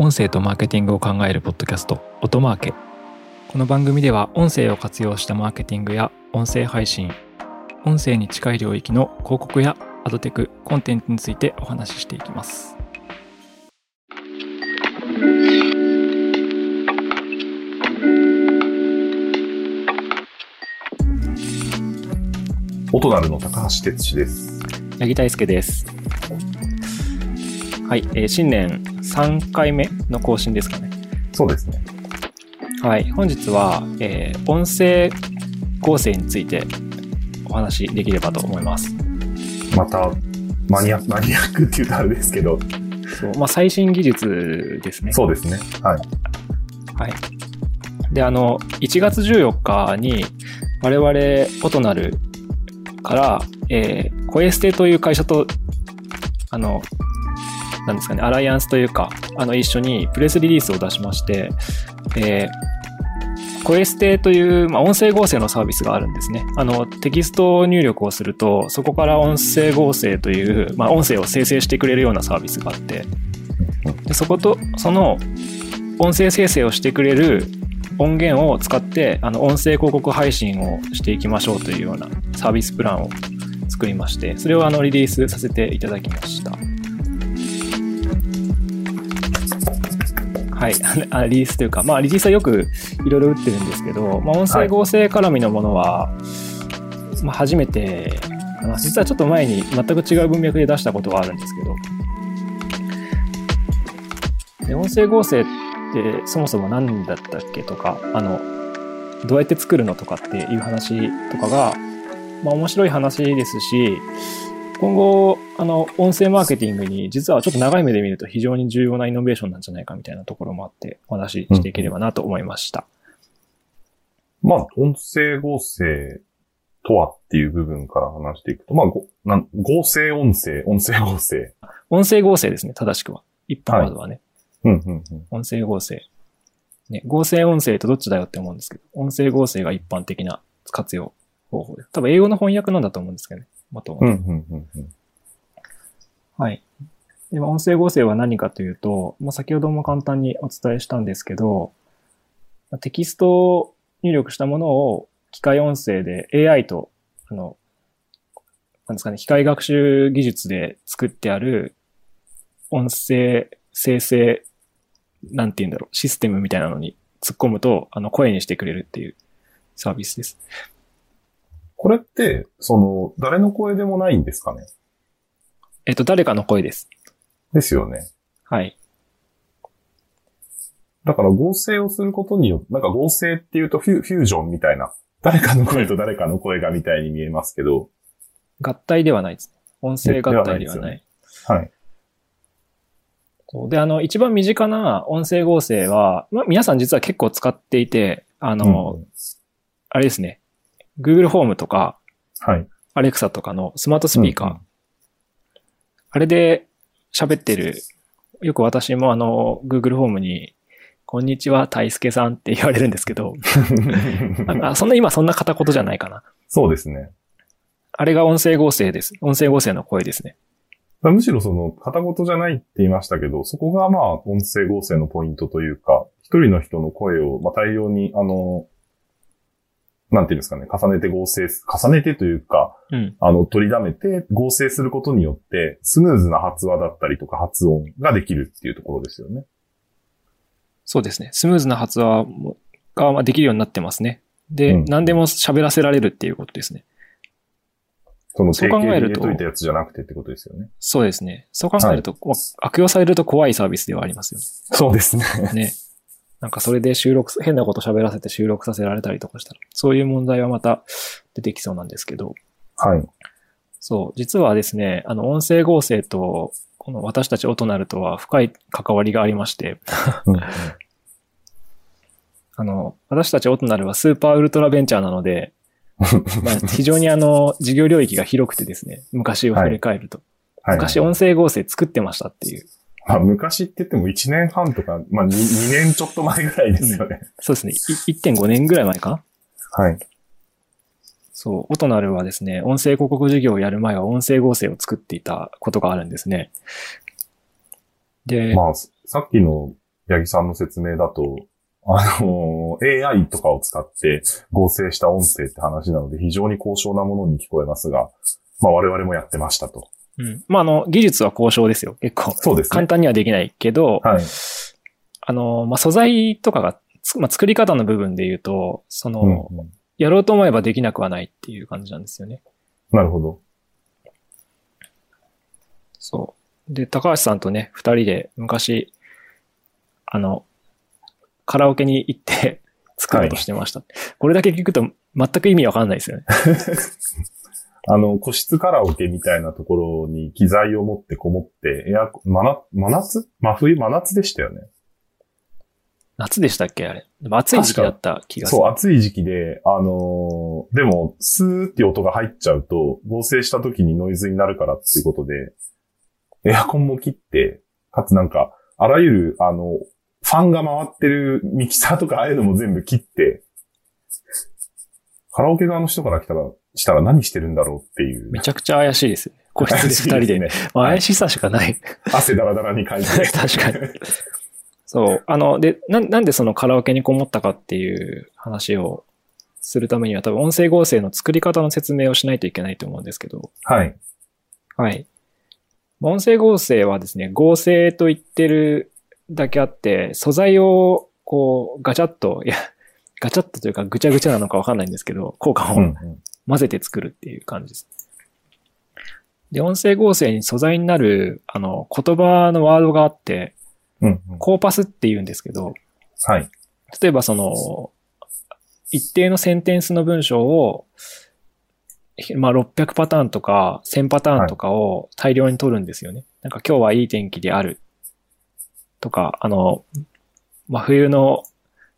音声とマーケティングを考えるポッドキャスト音マーケ。この番組では音声を活用したマーケティングや音声配信音声に近い領域の広告やアドテクコンテンツについてお話ししていきます。音なるの高橋哲司です。八木大輔です。はい、えー新年3回目の更新ですかねそうですね。はい本日は、えー音声合成についてお話しできればと思いますまた、マニアマニアックって言うとあれですけど、そう、まあ、最新技術ですねそうですね。はい。はい。で、あの、1月14日に、我々、オトナルから、えー、コエステという会社と、あの、なんですかね、アライアンスというか、あの、一緒にプレスリリースを出しまして、えー、コエステという、まあ、音声合成のサービスがあるんですね。あの、テキスト入力をすると、そこから音声合成という、まあ、音声を生成してくれるようなサービスがあって、でそこと、その、音声生成をしてくれる音源を使ってあの音声広告配信をしていきましょうというようなサービスプランを作りましてそれをあのリリースさせていただきましたはい。あリリースというかまあリリースはよくいろいろ打ってるんですけど、まあ、音声合成絡みのものは、まあ、初めてかな実はちょっと前に全く違う文脈で出したことがあるんですけど。で音声合成ってそもそも何だったっけとかあのどうやって作るのとかっていう話とかが、まあ、面白い話ですし今後あの音声マーケティングに実はちょっと長い目で見ると非常に重要なイノベーションなんじゃないかみたいなところもあってお話ししていければなと思いました。まあ、音声合成とはっていう部分から話していくと、まあ、ごなん合成音声、音声合成。音声合成ですね、正しくは。一般ワードはね。うん、うん、うん。音声合成。ね、合成音声とどっちだよって思うんですけど、音声合成が一般的な活用方法です。多分英語の翻訳なんだと思うんですけどね。元々うん、うん、うん、うん。はい。で、まあ音声合成は何かというと、まあ、先ほども簡単にお伝えしたんですけど、まあテキストを入力したものを機械音声で AI と、あの、なんですかね、機械学習技術で作ってある音声生成、なんて言うんだろう、システムみたいなのに突っ込むと、あの、声にしてくれるっていうサービスです。これって、その、誰の声でもないんですかね？えっと、誰かの声です。ですよね。はい。だから合成をすることによって、なんか合成っていうとフュフュージョンみたいな、誰かの声と誰かの声がみたいに見えますけど、合体ではないです。音声合体ではない。はい。そうで、あの、一番身近な音声合成は、まあ、皆さん実は結構使っていて、あの、うんあれですね、Google ホームとか、はい。Alexa とかのスマートスピーカー、うんうんあれで喋ってる、よく私もあの、Google ホームに、こんにちは、大輔さんって言われるんですけど、あそんな、今そんな片言じゃないかな。そうですね。あれが音声合成です。音声合成の声ですね。むしろその、片言じゃないって言いましたけど、そこがまあ、音声合成のポイントというか、一人の人の声を、まあ、大量に、あの、なんていうんですかね、重ねて合成す、重ねてというか、うん。あの、取り溜めて合成することによって、スムーズな発話だったりとか発音ができるっていうところですよね。そうですね。スムーズな発話もがまあできるようになってますね。で、うん何でも喋らせられるっていうことですね。その考えると入れといたやつじゃなくてってことですよね。そうですね。そう考えると、悪用されると怖いサービスではありますよそうですね。ね。ね。なんかそれで収録、変なこと喋らせて収録させられたりとかしたら、そういう問題はまた出てきそうなんですけど、はい。そう、実はですね、あの、音声合成と、この私たちオトナルとは深い関わりがありまして、あの、私たちオトナルはスーパーウルトラベンチャーなので、まあ、非常にあの、事業領域が広くてですね、昔を振り返ると。はい。昔音声合成作ってましたっていう。まあ、昔って言っても1年半とか、まあ 2, 2年ちょっと前ぐらいですよね。そうですね。い1.5年ぐらい前か？なはい。そう、オトナルはですね、音声広告事業をやる前は音声合成を作っていたことがあるんですね。で、まあ、さっきの八木さんの説明だと、あの、AI とかを使って合成した音声って話なので非常に高尚なものに聞こえますが、まあ我々もやってましたと。うん。まあ、あの、技術は高尚ですよ。結構。そうですね。簡単にはできないけど、はい。あの、まあ、素材とかが、つまあ、作り方の部分で言うと、その、うんうんやろうと思えばできなくはないっていう感じなんですよね。なるほど。そう。で、高橋さんとね、二人で昔、あの、カラオケに行って作ろうとしてました。これだけ聞くと全く意味わかんないですよね。あの、個室カラオケみたいなところに機材を持ってこもって、エアコン、真夏、真冬？真夏でしたよね。夏でしたっけ？あれ。でも暑い時期だった気がする。そう、暑い時期で、あのーでも、スーって音が入っちゃうと、合成した時にノイズになるからっていうことで、エアコンも切って、かつなんか、あらゆる、あの、ファンが回ってるミキサーとかああいうのも全部切って、カラオケ側の人から来たら、したら何してるんだろうっていう。めちゃくちゃ怪しいです。個室で二人で。ね。まあ怪しさしかない。汗だらだらに感じて。確かに。そう。あの、で、な、なんでそのカラオケにこもったかっていう話をするためには多分音声合成の作り方の説明をしないといけないと思うんですけど、はい。はい。音声合成はですね、合成と言ってるだけあって、素材をこうガチャッと、いや、ガチャッとというかぐちゃぐちゃなのかわかんないんですけど、効果をうんうん。混ぜて作るっていう感じです。で、音声合成に素材になる、あの、言葉のワードがあって、うんうん。コーパスって言うんですけど、はい。例えばその、一定のセンテンスの文章を、まあ、600パターンとか1000パターンとかを大量に取るんですよね。なんか今日はいい天気である。とか、あの、真冬の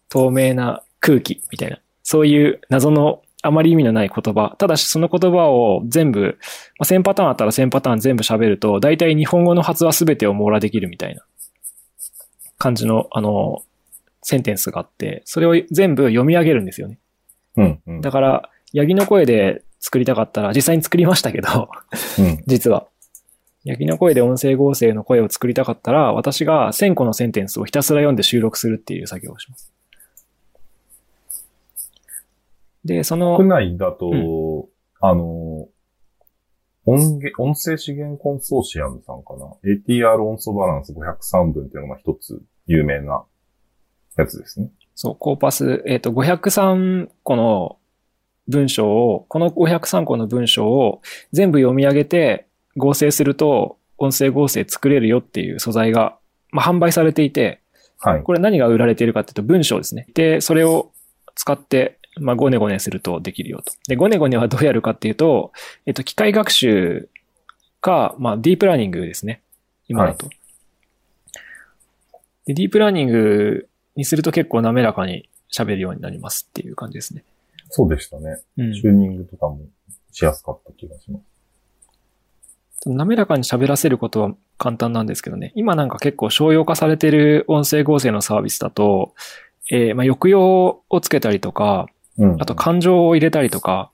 透明な空気みたいな。そういう謎のあまり意味のない言葉。ただしその言葉を全部、まあ、1000パターンあったら1000パターン全部喋ると、大体日本語の発話すべてを網羅できるみたいな感じの、あの、センテンスがあって、それを全部読み上げるんですよね。うんうん。だから、ヤギの声で作りたかったら、実際に作りましたけど、うん。実は。ヤギの声で音声合成の声を作りたかったら、私が1000個のセンテンスをひたすら読んで収録するっていう作業をします。で、その、国内だと、うあの、音源、音声資源コンソーシアムさんかな ?ATR 音素バランス503分っていうのが一つ有名なやつですね。そう、コーパス、えっ、と、503個の文章を、この503個の文章を全部読み上げて合成すると、音声合成作れるよっていう素材が、まあ、販売されていて、はい。これ何が売られているかっていうと文章ですね。で、それを使って、まあ、ゴネゴネするとできるよと。で、ゴネゴネはどうやるかっていうと、えっと、機械学習か、まあ、ディープラーニングですね。今だと。で、ディープラーニングにすると結構滑らかに喋るようになりますっていう感じですね。そうでしたね。うん。チューニングとかもしやすかった気がします。滑らかに喋らせることは簡単なんですけどね。今なんか結構商用化されてる音声合成のサービスだと、えーまあ、抑揚をつけたりとか、うん。あと感情を入れたりとか、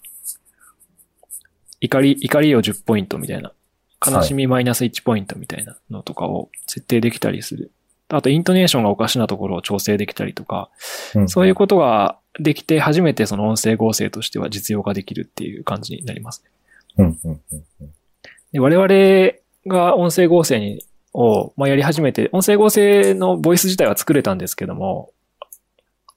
怒り、怒りを10ポイントみたいな、悲しみマイナス1ポイントみたいなのとかを設定できたりする。あとイントネーションがおかしなところを調整できたりとか、うんそういうことができて初めてその音声合成としては実用化できるっていう感じになります。うん、うん、うんうん。で我々が音声合成にを、まあ、やり始めて、音声合成のボイス自体は作れたんですけども、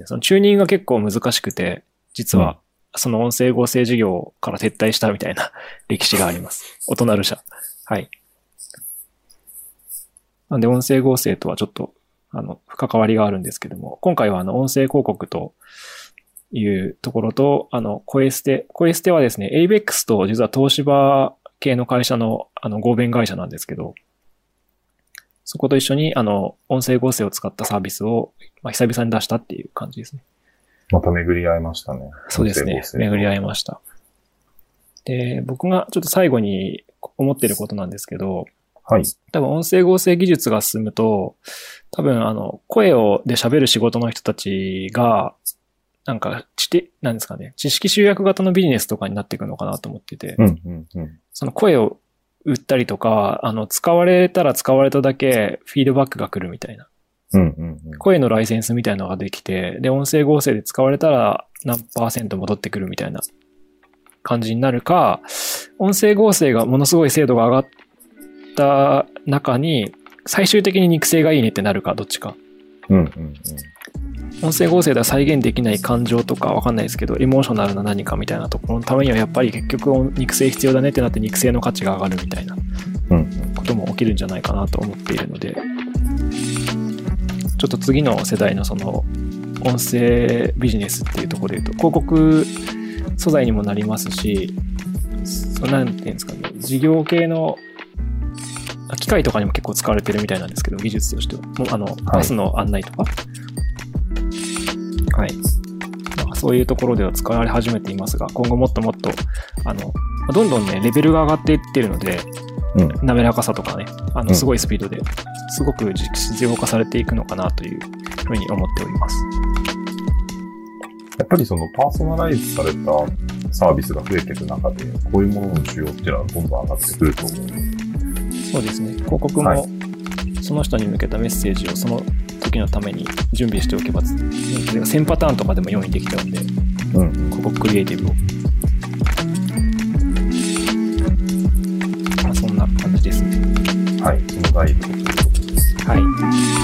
そのチューニングが結構難しくて、実はその音声合成事業から撤退したみたいな 歴史があります。音なる社。はい。なんで音声合成とはちょっと、あの、関わりがあるんですけども、今回はあの、音声広告というところと、あの、コエステ、コエステはですね、ABEX と実は東芝系の会社の、あの、合弁会社なんですけど、そこと一緒に、あの、音声合成を使ったサービスを、まあ、久々に出したっていう感じですね。また巡り合いましたね。そうですね。巡り合いました。で、僕がちょっと最後に思ってることなんですけど、はい。多分音声合成技術が進むと、多分あの、声をで喋る仕事の人たちが、なんか、知的、なんですかね、知識集約型のビジネスとかになっていくのかなと思ってて、うん、うん、うん。その声を売ったりとか、あの、使われたら使われただけフィードバックが来るみたいな。うんうんうん。声のライセンスみたいなのができて、で、音声合成で使われたら何パーセント戻ってくるみたいな感じになるか、音声合成がものすごい精度が上がった中に、最終的に肉声がいいねってなるか、どっちか。うんうんうん。音声合成では再現できない感情とかわかんないですけど、エモーショナルな何かみたいなところのためにはやっぱり結局音肉声必要だねってなって肉声の価値が上がるみたいなうんことも起きるんじゃないかなと思っているので、ちょっと次の世代のその音声ビジネスっていうところで言うと、広告素材にもなりますし、そうなんていうんですかね、事業系のあ機械とかにも結構使われてるみたいなんですけど、技術としては。もうあの、バスの案内とか。はい。そういうところでは使われ始めていますが、今後もっともっと、あの、どんどんね、レベルが上がっていってるので、うん。滑らかさとかね、あの、うんすごいスピードで、すごく実用化されていくのかなというふうに思っております。やっぱりそのパーソナライズされたサービスが増えていく中で、こういうものの需要っていうのはどんどん上がってくると思う。そうですね。広告はも、その人に向けたメッセージをその時のために準備しておけば、例えば1000パターンとかでも用意できちゃうんで、うん。広告クリエイティブを。はい。